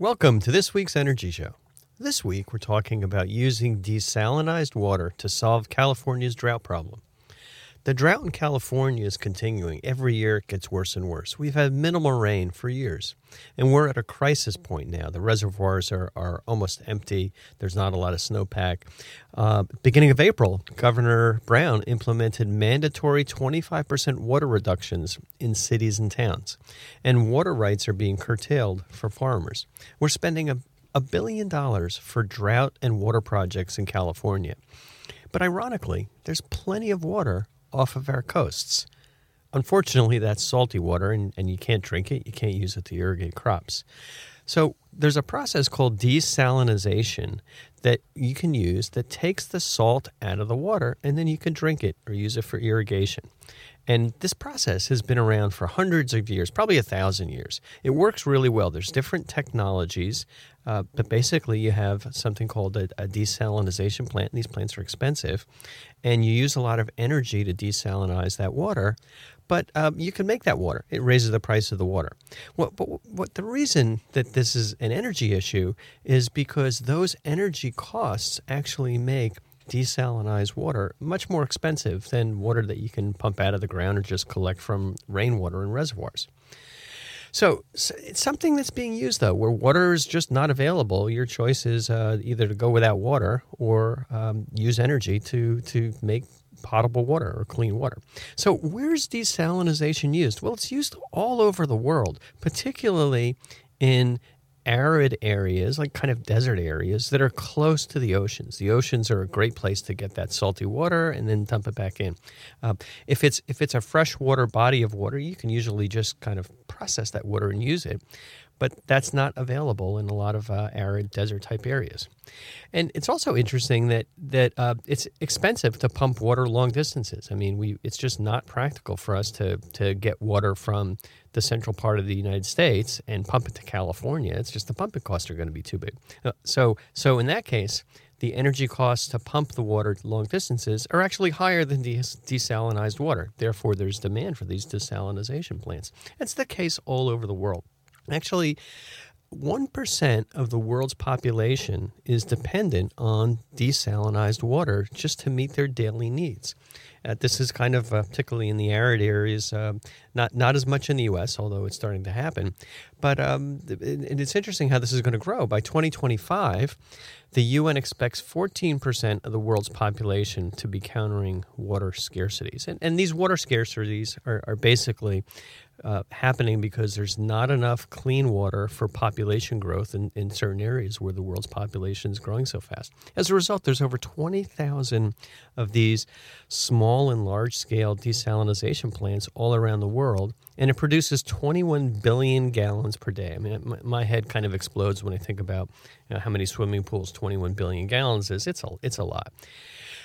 Welcome to this week's Energy Show. This week, we're talking about using desalinized water to solve California's drought problem. The drought in California is continuing. Every year it gets worse and worse. We've had minimal rain for years, and we're at a crisis point now. The reservoirs are, are almost empty. There's not a lot of snowpack. Uh, beginning of April, Governor Brown implemented mandatory 25% water reductions in cities and towns, and water rights are being curtailed for farmers. We're spending a, a billion dollars for drought and water projects in California. But ironically, there's plenty of water off of our coasts. Unfortunately, that's salty water and, and you can't drink it. You can't use it to irrigate crops. So there's a process called desalinization that you can use that takes the salt out of the water and then you can drink it or use it for irrigation. And this process has been around for hundreds of years, probably a thousand years. It works really well. There's different technologies, uh, but basically you have something called a, a desalinization plant. And these plants are expensive, and you use a lot of energy to desalinize that water. But um, you can make that water. It raises the price of the water. What, but what the reason that this is an energy issue is because those energy costs actually make desalinized water much more expensive than water that you can pump out of the ground or just collect from rainwater in reservoirs. So, so it's something that's being used though, where water is just not available. Your choice is uh, either to go without water or um, use energy to to make potable water or clean water. So, where's desalinization used? Well, it's used all over the world, particularly in arid areas, like kind of desert areas that are close to the oceans. The oceans are a great place to get that salty water and then dump it back in. Uh, if it's if it's a freshwater body of water, you can usually just kind of process that water and use it but that's not available in a lot of uh, arid desert type areas. And it's also interesting that that uh, it's expensive to pump water long distances. I mean, we it's just not practical for us to to get water from the central part of the United States and pump it to California. It's just the pumping costs are going to be too big. Uh, so so in that case. The energy costs to pump the water long distances are actually higher than des- desalinized water. Therefore, there's demand for these desalinization plants. It's the case all over the world. Actually, 1% of the world's population is dependent on desalinized water just to meet their daily needs. Uh, this is kind of uh, particularly in the arid areas, uh, not not as much in the U.S., although it's starting to happen. But um, it, it's interesting how this is going to grow. By 2025, the UN expects 14% of the world's population to be countering water scarcities, and, and these water scarcities are, are basically uh, happening because there's not enough clean water for population growth in, in certain areas where the world's population is growing so fast. As a result, there's over 20,000 of these small and large scale desalinization plants all around the world, and it produces 21 billion gallons per day. I mean, my, my head kind of explodes when I think about you know, how many swimming pools 21 billion gallons is. It's a, it's a lot.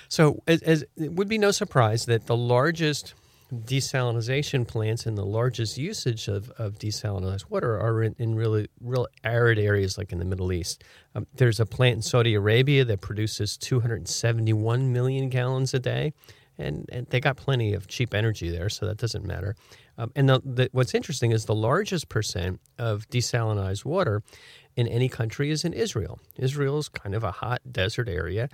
So, as, as, it would be no surprise that the largest desalinization plants and the largest usage of, of desalinized water are in, in really real arid areas like in the Middle East. Um, there's a plant in Saudi Arabia that produces 271 million gallons a day, and, and they got plenty of cheap energy there, so that doesn't matter. Um, and the, the, what's interesting is the largest percent of desalinized water in any country is in Israel. Israel is kind of a hot desert area.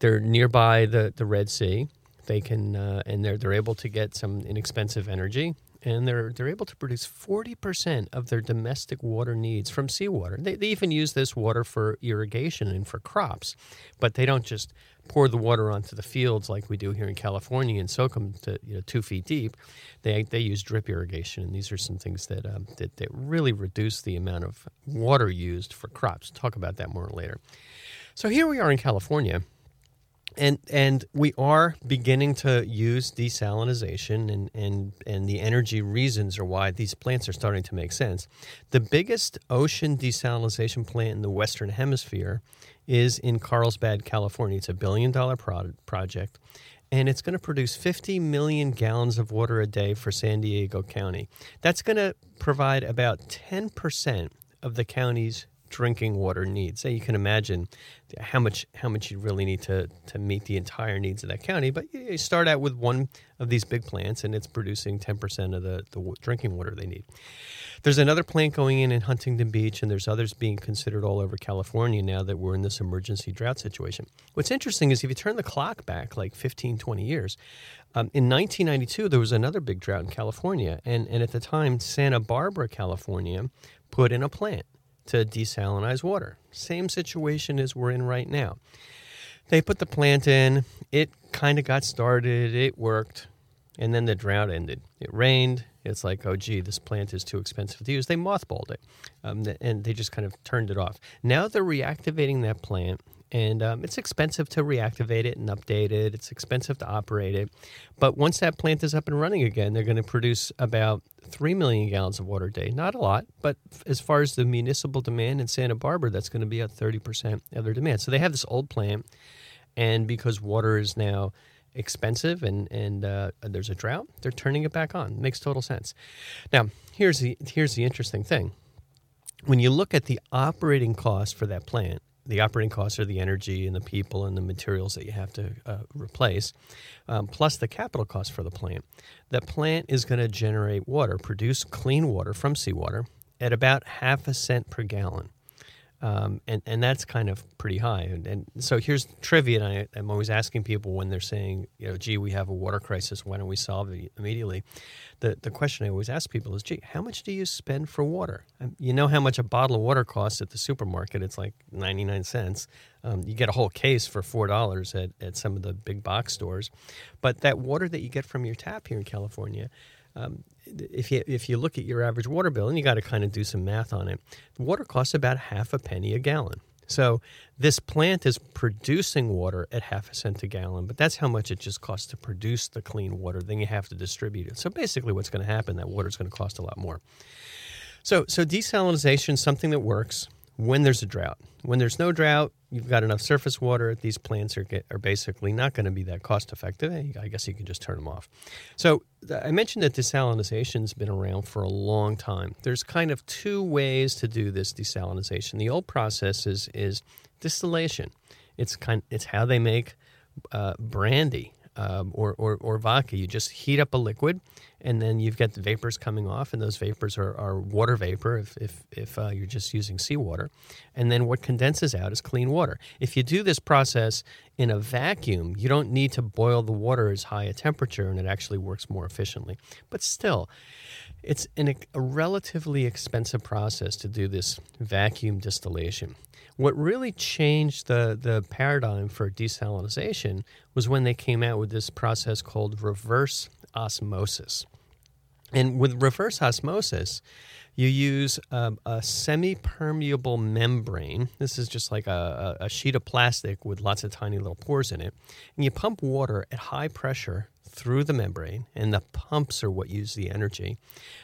They're nearby the, the Red Sea. They can uh, and they're they're able to get some inexpensive energy, and they're they're able to produce forty percent of their domestic water needs from seawater. They, they even use this water for irrigation and for crops, but they don't just pour the water onto the fields like we do here in California and soak them to you know two feet deep. They they use drip irrigation, and these are some things that um, that, that really reduce the amount of water used for crops. Talk about that more later. So here we are in California and and we are beginning to use desalinization and and and the energy reasons are why these plants are starting to make sense. The biggest ocean desalinization plant in the western hemisphere is in Carlsbad, California. It's a billion dollar pro- project and it's going to produce 50 million gallons of water a day for San Diego County. That's going to provide about 10% of the county's drinking water needs. So you can imagine how much how much you really need to to meet the entire needs of that county. But you start out with one of these big plants, and it's producing ten percent of the the drinking water they need. There's another plant going in in Huntington Beach, and there's others being considered all over California now that we're in this emergency drought situation. What's interesting is if you turn the clock back like 15, 20 years, um, in 1992 there was another big drought in California, and and at the time Santa Barbara, California, put in a plant to desalinize water. Same situation as we're in right now. They put the plant in, it kind of got started, it worked, and then the drought ended. It rained. It's like, oh, gee, this plant is too expensive to use. They mothballed it, um, and they just kind of turned it off. Now they're reactivating that plant, and um, it's expensive to reactivate it and update it. It's expensive to operate it. But once that plant is up and running again, they're going to produce about 3 million gallons of water a day. Not a lot, but as far as the municipal demand in Santa Barbara, that's going to be at 30% of their demand. So they have this old plant, and because water is now expensive and, and uh, there's a drought, they're turning it back on. Makes total sense. Now, here's the, here's the interesting thing. When you look at the operating cost for that plant, the operating costs are the energy and the people and the materials that you have to uh, replace, um, plus the capital cost for the plant. The plant is going to generate water, produce clean water from seawater at about half a cent per gallon. Um, and and that's kind of pretty high. And, and so here's trivia. And I, am always asking people when they're saying, you know, gee, we have a water crisis. Why don't we solve it immediately? The the question I always ask people is, gee, how much do you spend for water? Um, you know how much a bottle of water costs at the supermarket? It's like 99 cents. Um, you get a whole case for four dollars at, at some of the big box stores. But that water that you get from your tap here in California, um, if you if you look at your average water bill, and you got to kind of do some math on it, water costs about half a penny a gallon. So this plant is producing water at half a cent a gallon, but that's how much it just costs to produce the clean water. Then you have to distribute it. So basically, what's going to happen? That water is going to cost a lot more. So so desalination is something that works when there's a drought. When there's no drought, you've got enough surface water. These plants are, get, are basically not going to be that cost effective. I guess you can just turn them off. So I mentioned that desalinization's been around for a long time. There's kind of two ways to do this desalinization. The old process is, is distillation. It's kind it's how they make uh, brandy um, or, or, or vodka. You just heat up a liquid, and then you've got the vapors coming off, and those vapors are, are water vapor if, if, if uh, you're just using seawater. And then what condenses out is clean water. If you do this process in a vacuum, you don't need to boil the water as high a temperature, and it actually works more efficiently. But still, it's an, a relatively expensive process to do this vacuum distillation. What really changed the, the paradigm for desalinization was when they came out with this process called reverse osmosis. And with reverse osmosis, you use um, a semi permeable membrane. This is just like a, a, sheet of plastic with lots of tiny little pores in it. And you pump water at high pressure through the membrane, and the pumps are what use the energy.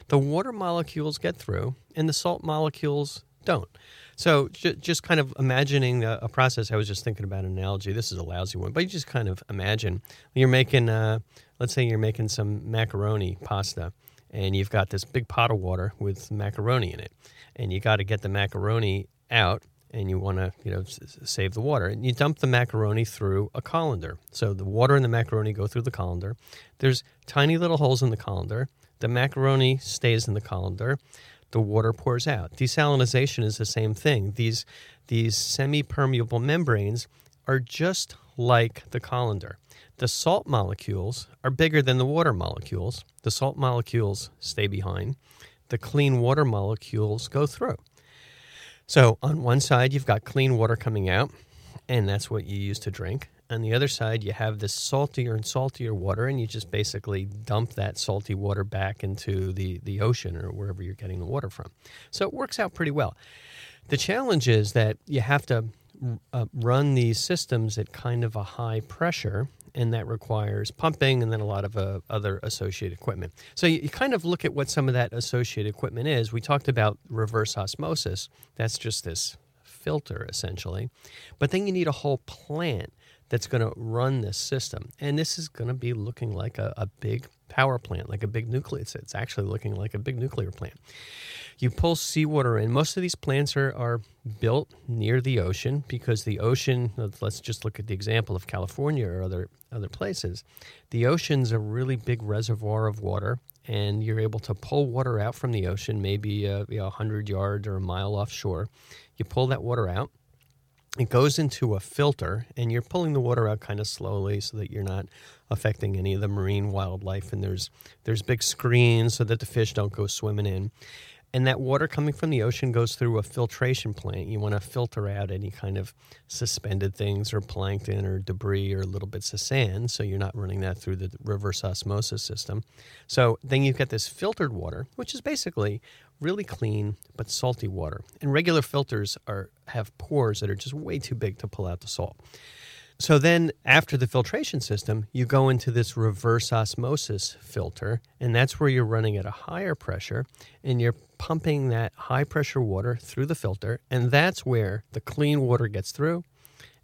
The water molecules get through, and the salt molecules don't. So j- just kind of imagining a, a, process. I was just thinking about an analogy. This is a lousy one, but you just kind of imagine you're making, uh, let's say you're making some macaroni pasta, and you've got this big pot of water with macaroni in it, and you got to get the macaroni out and you want to you know save the water and you dump the macaroni through a colander so the water and the macaroni go through the colander there's tiny little holes in the colander the macaroni stays in the colander the water pours out. Desalinization is the same thing. These, these semi permeable membranes are just like the colander. The salt molecules are bigger than the water molecules. The salt molecules stay behind. The clean water molecules go through. So, on one side, you've got clean water coming out, and that's what you use to drink on the other side, you have this saltier and saltier water, and you just basically dump that salty water back into the, the ocean or wherever you're getting the water from. So it works out pretty well. The challenge is that you have to uh, run these systems at kind of a high pressure, and that requires pumping and then a lot of uh, other associated equipment. So you, you, kind of look at what some of that associated equipment is. We talked about reverse osmosis, that's just this filter essentially. But then you need a whole plant that's going to run this system. And this is going to be looking like a, a big power plant, like a big nuclear. It's, it's actually looking like a big nuclear plant. You pull seawater in. Most of these plants are, are built near the ocean because the ocean, let's just look at the example of California or other, other places. The ocean's a really big reservoir of water, and you're able to pull water out from the ocean, maybe uh, you know, 100 yards or a mile offshore. You pull that water out it goes into a filter and you're pulling the water out kind of slowly so that you're not affecting any of the marine wildlife and there's there's big screens so that the fish don't go swimming in and that water coming from the ocean goes through a filtration plant. You want to filter out any kind of suspended things or plankton or debris or little bits of sand, so you're not running that through the reverse osmosis system. So then you've got this filtered water, which is basically really clean but salty water. And regular filters are have pores that are just way too big to pull out the salt. So then, after the filtration system, you go into this reverse osmosis filter, and that's where you're running at a higher pressure and you're pumping that high pressure water through the filter. And that's where the clean water gets through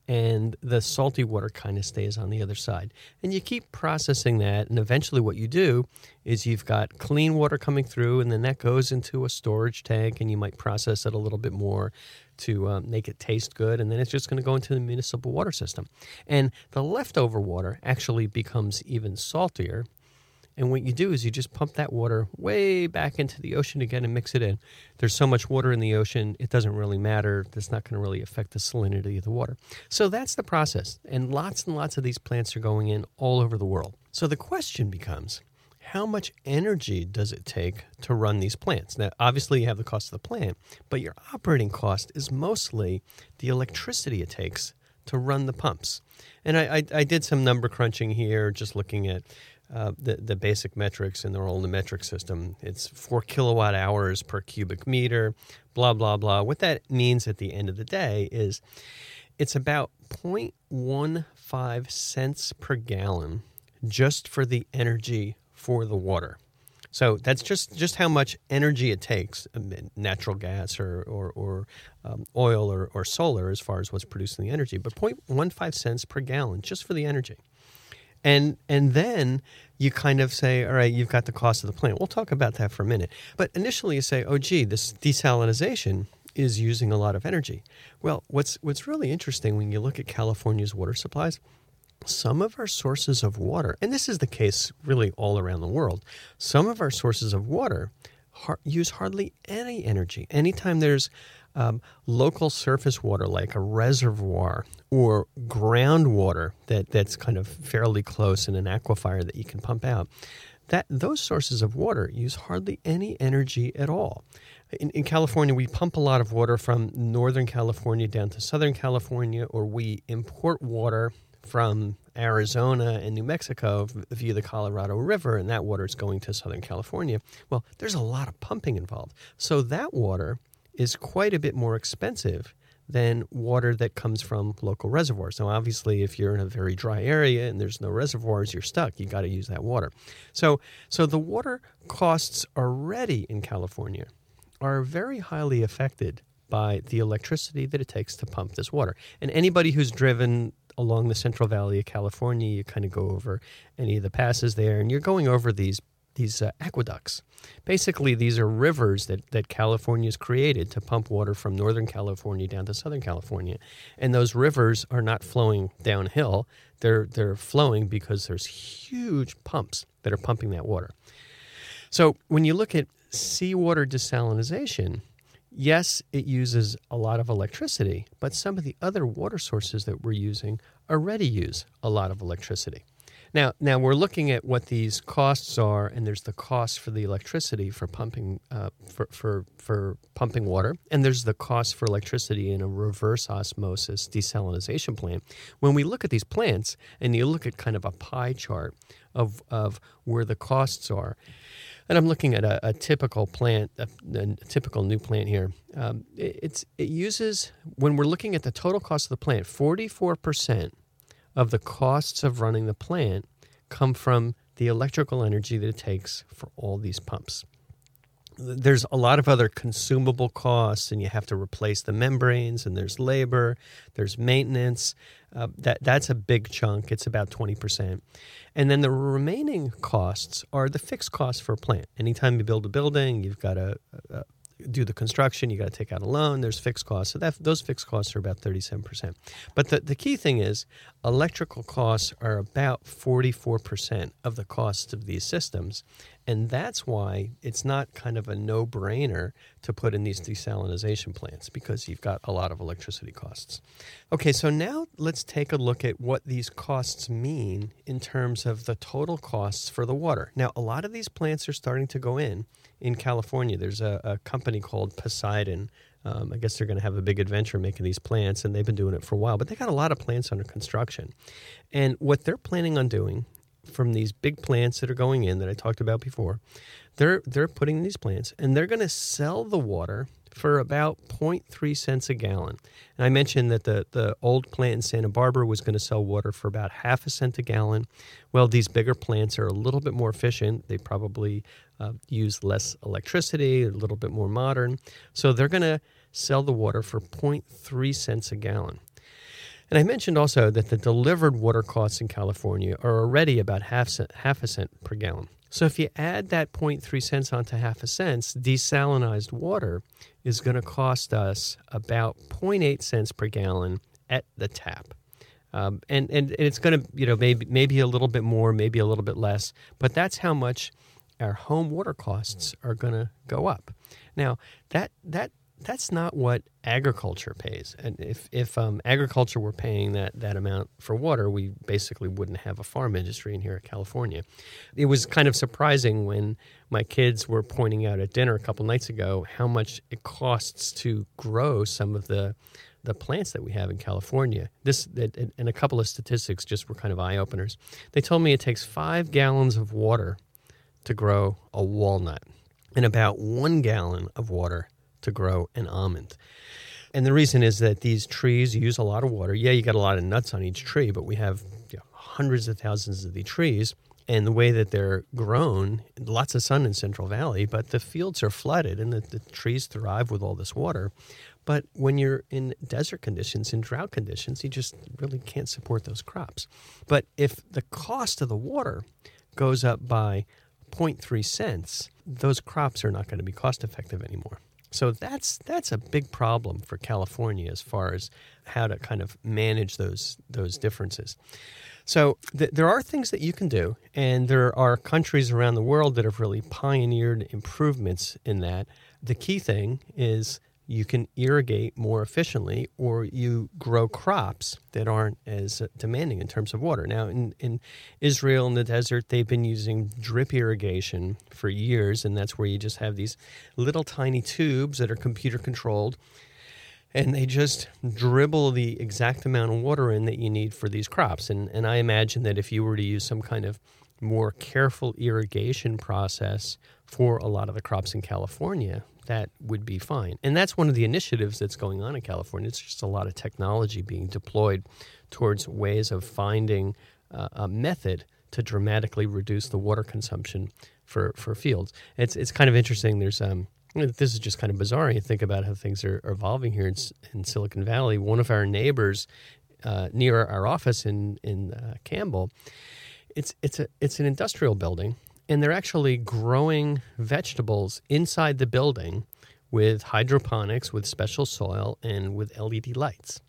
and the salty water kind of stays on the other side. And you keep processing that, and eventually, what you do is you've got clean water coming through, and then that goes into a storage tank, and you might process it a little bit more to um, make it taste good, and then it's just going to go into the municipal water system. And the leftover water actually becomes even saltier and what you do is you just pump that water way back into the ocean again and mix it in. There's so much water in the ocean, it doesn't really matter. That's not going to really affect the salinity of the water. So that's the process. And lots and lots of these plants are going in all over the world. So the question becomes how much energy does it take to run these plants? Now, obviously, you have the cost of the plant, but your operating cost is mostly the electricity it takes to run the pumps. And I, I, I did some number crunching here, just looking at uh, the, the basic metrics in the the metric system. It's four kilowatt hours per cubic meter, blah, blah, blah. What that means at the end of the day is it's about 0.15 cents per gallon just for the energy for the water. So that's just, just how much energy it takes, um, natural gas or, or, or um, oil or, or solar as far as what's producing the energy, but 0.15 cents per gallon just for the energy and and then you kind of say, all right, you've got the cost of the plant. We'll talk about that for a minute. But initially, you say, oh, gee, this desalination is using a lot of energy. Well, what's what's really interesting when you look at California's water supplies, some of our sources of water, and this is the case really all around the world, some of our sources of water use hardly any energy. Anytime there's um, local surface water like a reservoir or groundwater that, that's kind of fairly close in an aquifer that you can pump out, that those sources of water use hardly any energy at all. In, in, California, we pump a lot of water from Northern California down to Southern California, or we import water from Arizona and New Mexico via the Colorado River, and that water is going to Southern California. Well, there's a lot of pumping involved. So that water is quite a bit more expensive than water that comes from local reservoirs. Now, obviously, if you're in a very dry area and there's no reservoirs, you're stuck. You got to use that water. So, so the water costs already in California are very highly affected by the electricity that it takes to pump this water. And anybody who's driven along the Central Valley of California, you kind of go over any of the passes there, and you're going over these these uh, aqueducts. Basically, these are rivers that, that California's created to pump water from Northern California down to Southern California. And those rivers are not flowing downhill, they're, they're flowing because there's huge pumps that are pumping that water. So when you look at seawater desalination, yes, it uses a lot of electricity, but some of the other water sources that we're using already use a lot of electricity. Now, now we're looking at what these costs are, and there's the cost for the electricity for pumping uh, for, for for pumping water, and there's the cost for electricity in a reverse osmosis desalination plant. When we look at these plants, and you look at kind of a pie chart of of where the costs are, and I'm looking at a, a typical plant, a, a, typical new plant here. Um, it, it's it uses when we're looking at the total cost of the plant, 44 percent of the costs of running the plant come from the electrical energy that it takes for all these pumps. there's a lot of other consumable costs, and you have to replace the membranes, and there's labor, there's maintenance. Uh, that that's a big chunk. It's about twenty percent, and then the remaining costs are the fixed costs for a plant. Anytime you build a building, you've got a, uh, do the construction, you got to take out a loan. There's fixed costs, so that those fixed costs are about thirty-seven percent. But the the key thing is electrical costs are about forty-four percent of the cost of these systems, and that's why it's not kind of a no brainer to put in these desalination plants because you've got a lot of electricity costs. Okay, so now let's take a look at what these costs mean in terms of the total costs for the water. Now, a lot of these plants are starting to go in. In California, there's a, a company called Poseidon. Um, I guess they're going to have a big adventure making these plants, and they've been doing it for a while. But they got a lot of plants under construction. And what they're planning on doing from these big plants that are going in that I talked about before. They're they're putting these plants and they're going to sell the water for about 0.3 cents a gallon. And I mentioned that the, the old plant in Santa Barbara was going to sell water for about half a cent a gallon. Well, these bigger plants are a little bit more efficient. They probably uh, use less electricity, a little bit more modern. So they're going to sell the water for 0.3 cents a gallon. And I mentioned also that the delivered water costs in California are already about half, cent, half a cent per gallon. So if you add that 0.3 cents onto half a cent, desalinized water is going to cost us about 0.8 cents per gallon at the tap. Um, and, and, and it's going to, you know, maybe, maybe a little bit more, maybe a little bit less, but that's how much our home water costs are going to go up. Now, that, that that's not what agriculture pays. And if if um, agriculture were paying that that amount for water, we basically wouldn't have a farm industry in here in California. It was kind of surprising when my kids were pointing out at dinner a couple nights ago how much it costs to grow some of the the plants that we have in California. This and a couple of statistics just were kind of eye openers. They told me it takes five gallons of water to grow a walnut, and about one gallon of water to grow an almond. And the reason is that these trees use a lot of water. Yeah, you got a lot of nuts on each tree, but we have you know, hundreds of thousands of these trees. And the way that they're grown, lots of sun in Central Valley, but the fields are flooded and the, the trees thrive with all this water. But when you're in desert conditions, in drought conditions, you just really can't support those crops. But if the cost of the water goes up by 0.3 cents, those crops are not going to be cost effective anymore. So that's that's a big problem for California as far as how to kind of manage those those differences. So th- there are things that you can do, and there are countries around the world that have really pioneered improvements in that. The key thing is you can irrigate more efficiently or you grow crops that aren't as demanding in terms of water. Now, in, in Israel in the desert, they've been using drip irrigation for years, and that's where you just have these little tiny tubes that are computer controlled. And they just dribble the exact amount of water in that you need for these crops. And, and I imagine that if you were to use some kind of more careful irrigation process for a lot of the crops in California, that would be fine. And that's one of the initiatives that's going on in California. It's just a lot of technology being deployed towards ways of finding uh, a method to dramatically reduce the water consumption for, for fields. It's, it's kind of interesting. There's um, this is just kind of bizarre. You think about how things are, evolving here in, in, Silicon Valley. One of our neighbors uh, near our office in in uh, Campbell, it's it's a it's an industrial building, and they're actually growing vegetables inside the building with hydroponics, with special soil, and with LED lights.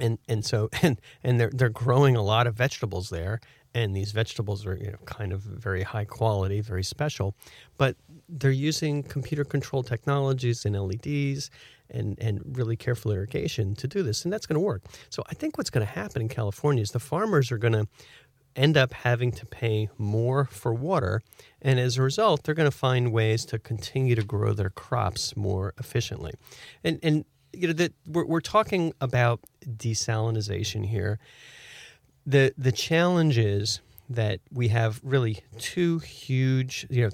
And and so and and they're they're growing a lot of vegetables there, and these vegetables are you know kind of very high quality, very special, but they're using computer controlled technologies and LEDs and and really careful irrigation to do this, and that's going to work. So I think what's going to happen in California is the farmers are going to end up having to pay more for water. And as a result, they're going to find ways to continue to grow their crops more efficiently. And, and you know, that we're, we're talking about desalination here. The, the challenge is that we have really two huge, you know,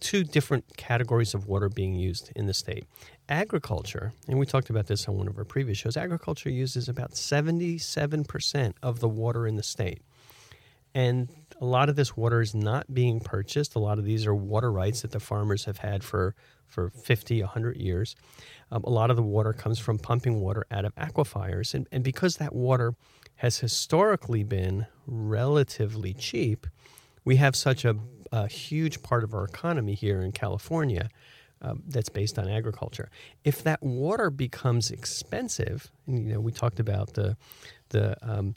two, different categories of water being used in the state. Agriculture, and we talked about this on one of our previous shows, agriculture uses about 77% of the water in the state. And A lot of this water is not being purchased. A lot of these are water rights that the farmers have had for, for 50, 100 years. Um, a lot of the water comes from pumping water out of aquifers. And, and because that water has historically been relatively cheap, we have such a, a huge part of our economy here in California um, that's based on agriculture. If that water becomes expensive, and you know we talked about the the um,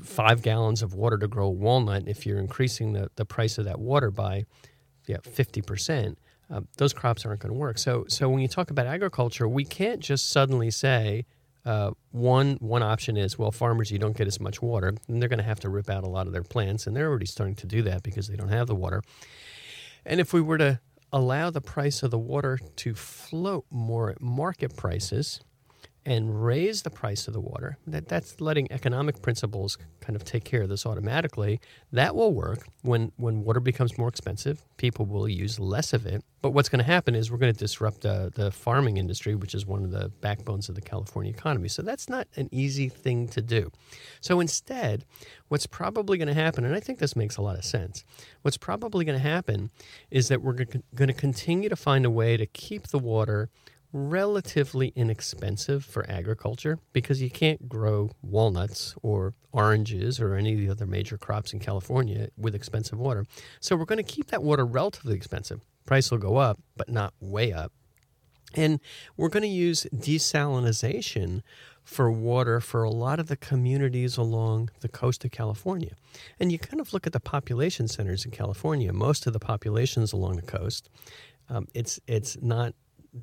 five gallons of water to grow a walnut, if you're increasing the, the price of that water by yeah, 50%, um, those crops aren't going to work. So, so when you talk about agriculture, we can't just suddenly say uh, one one option is well, farmers you don't get as much water, and they're going to have to rip out a lot of their plants, and they're already starting to do that because they don't have the water. And if we were to allow the price of the water to float more at market prices, and raise the price of the water, that, that's letting economic principles kind of take care of this automatically. That will work. When, when water becomes more expensive, people will use less of it. But what's going to happen is we're going to disrupt uh, the farming industry, which is one of the backbones of the California economy. So that's not an easy thing to do. So instead, what's probably going to happen, and I think this makes a lot of sense, what's probably going to happen is that we're going to continue to find a way to keep the water relatively inexpensive for agriculture because you can't grow walnuts or oranges or any of the other major crops in California with expensive water. So we're going to keep that water relatively expensive. Price will go up, but not way up. And we're going to use desalination for water for a lot of the communities along the coast of California. And you kind of look at the population centers in California, most of the populations along the coast. Um, it's it's not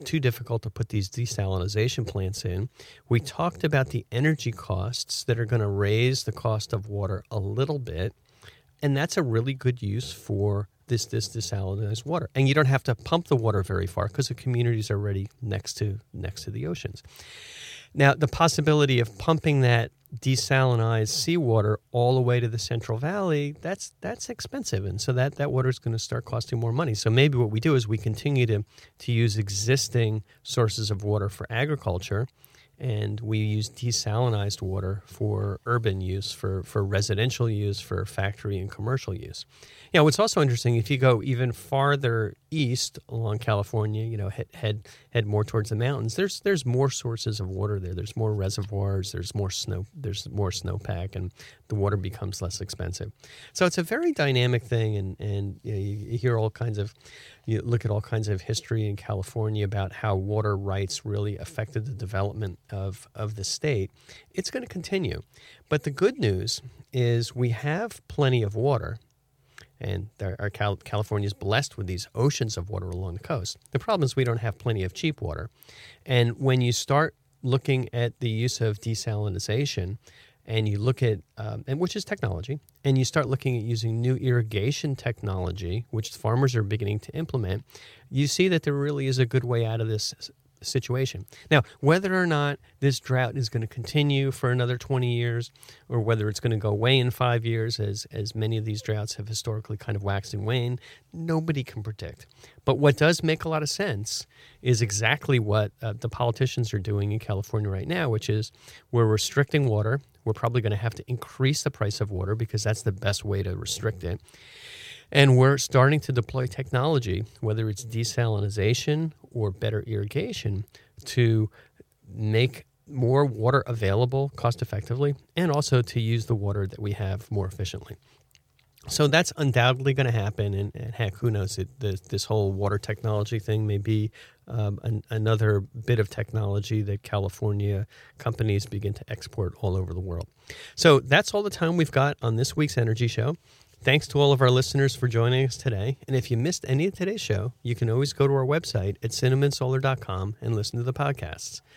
too difficult to put these desalination plants in. We talked about the energy costs that are going to raise the cost of water a little bit, and that's a really good use for this this desalinized water. And you don't have to pump the water very far because the communities are already next to next to the oceans. Now, the possibility of pumping that desalinized seawater all the way to the Central Valley, that's that's expensive, and so that that water is going to start costing more money. So maybe what we do is we continue to to use existing sources of water for agriculture, and we use desalinized water for urban use, for for residential use, for factory and commercial use. You know, what's also interesting if you go even farther east along California, you know, head head head more towards the mountains. There's there's more sources of water there. There's more reservoirs. There's more snow. There's more snowpack, and the water becomes less expensive. So it's a very dynamic thing, and and you, know, you hear all kinds of, you look at all kinds of history in California about how water rights really affected the development of of the state. It's going to continue, but the good news is we have plenty of water and our Cal- California is blessed with these oceans of water along the coast. The problem is we don't have plenty of cheap water, and when you start looking at the use of desalination, and you look at um, and which is technology, and you start looking at using new irrigation technology, which farmers are beginning to implement, you see that there really is a good way out of this situation. Now, whether or not this drought is going to continue for another 20 years or whether it's going to go away in five years, as, as many of these droughts have historically kind of waxed and waned, nobody can predict. But what does make a lot of sense is exactly what uh, the politicians are doing in California right now, which is we're restricting water. We're probably going to have to increase the price of water because that's the best way to restrict it. And we're starting to deploy technology, whether it's desalination or better irrigation, to make more water available cost effectively and also to use the water that we have more efficiently. So that's undoubtedly going to happen. And, and, heck, who knows? It, this, this whole water technology thing may be um, an, another bit of technology that California companies begin to export all over the world. So that's all the time we've got on this week's Energy Show. Thanks to all of our listeners for joining us today. And if you missed any of today's show, you can always go to our website at cinnamonsolar.com and listen to the podcasts.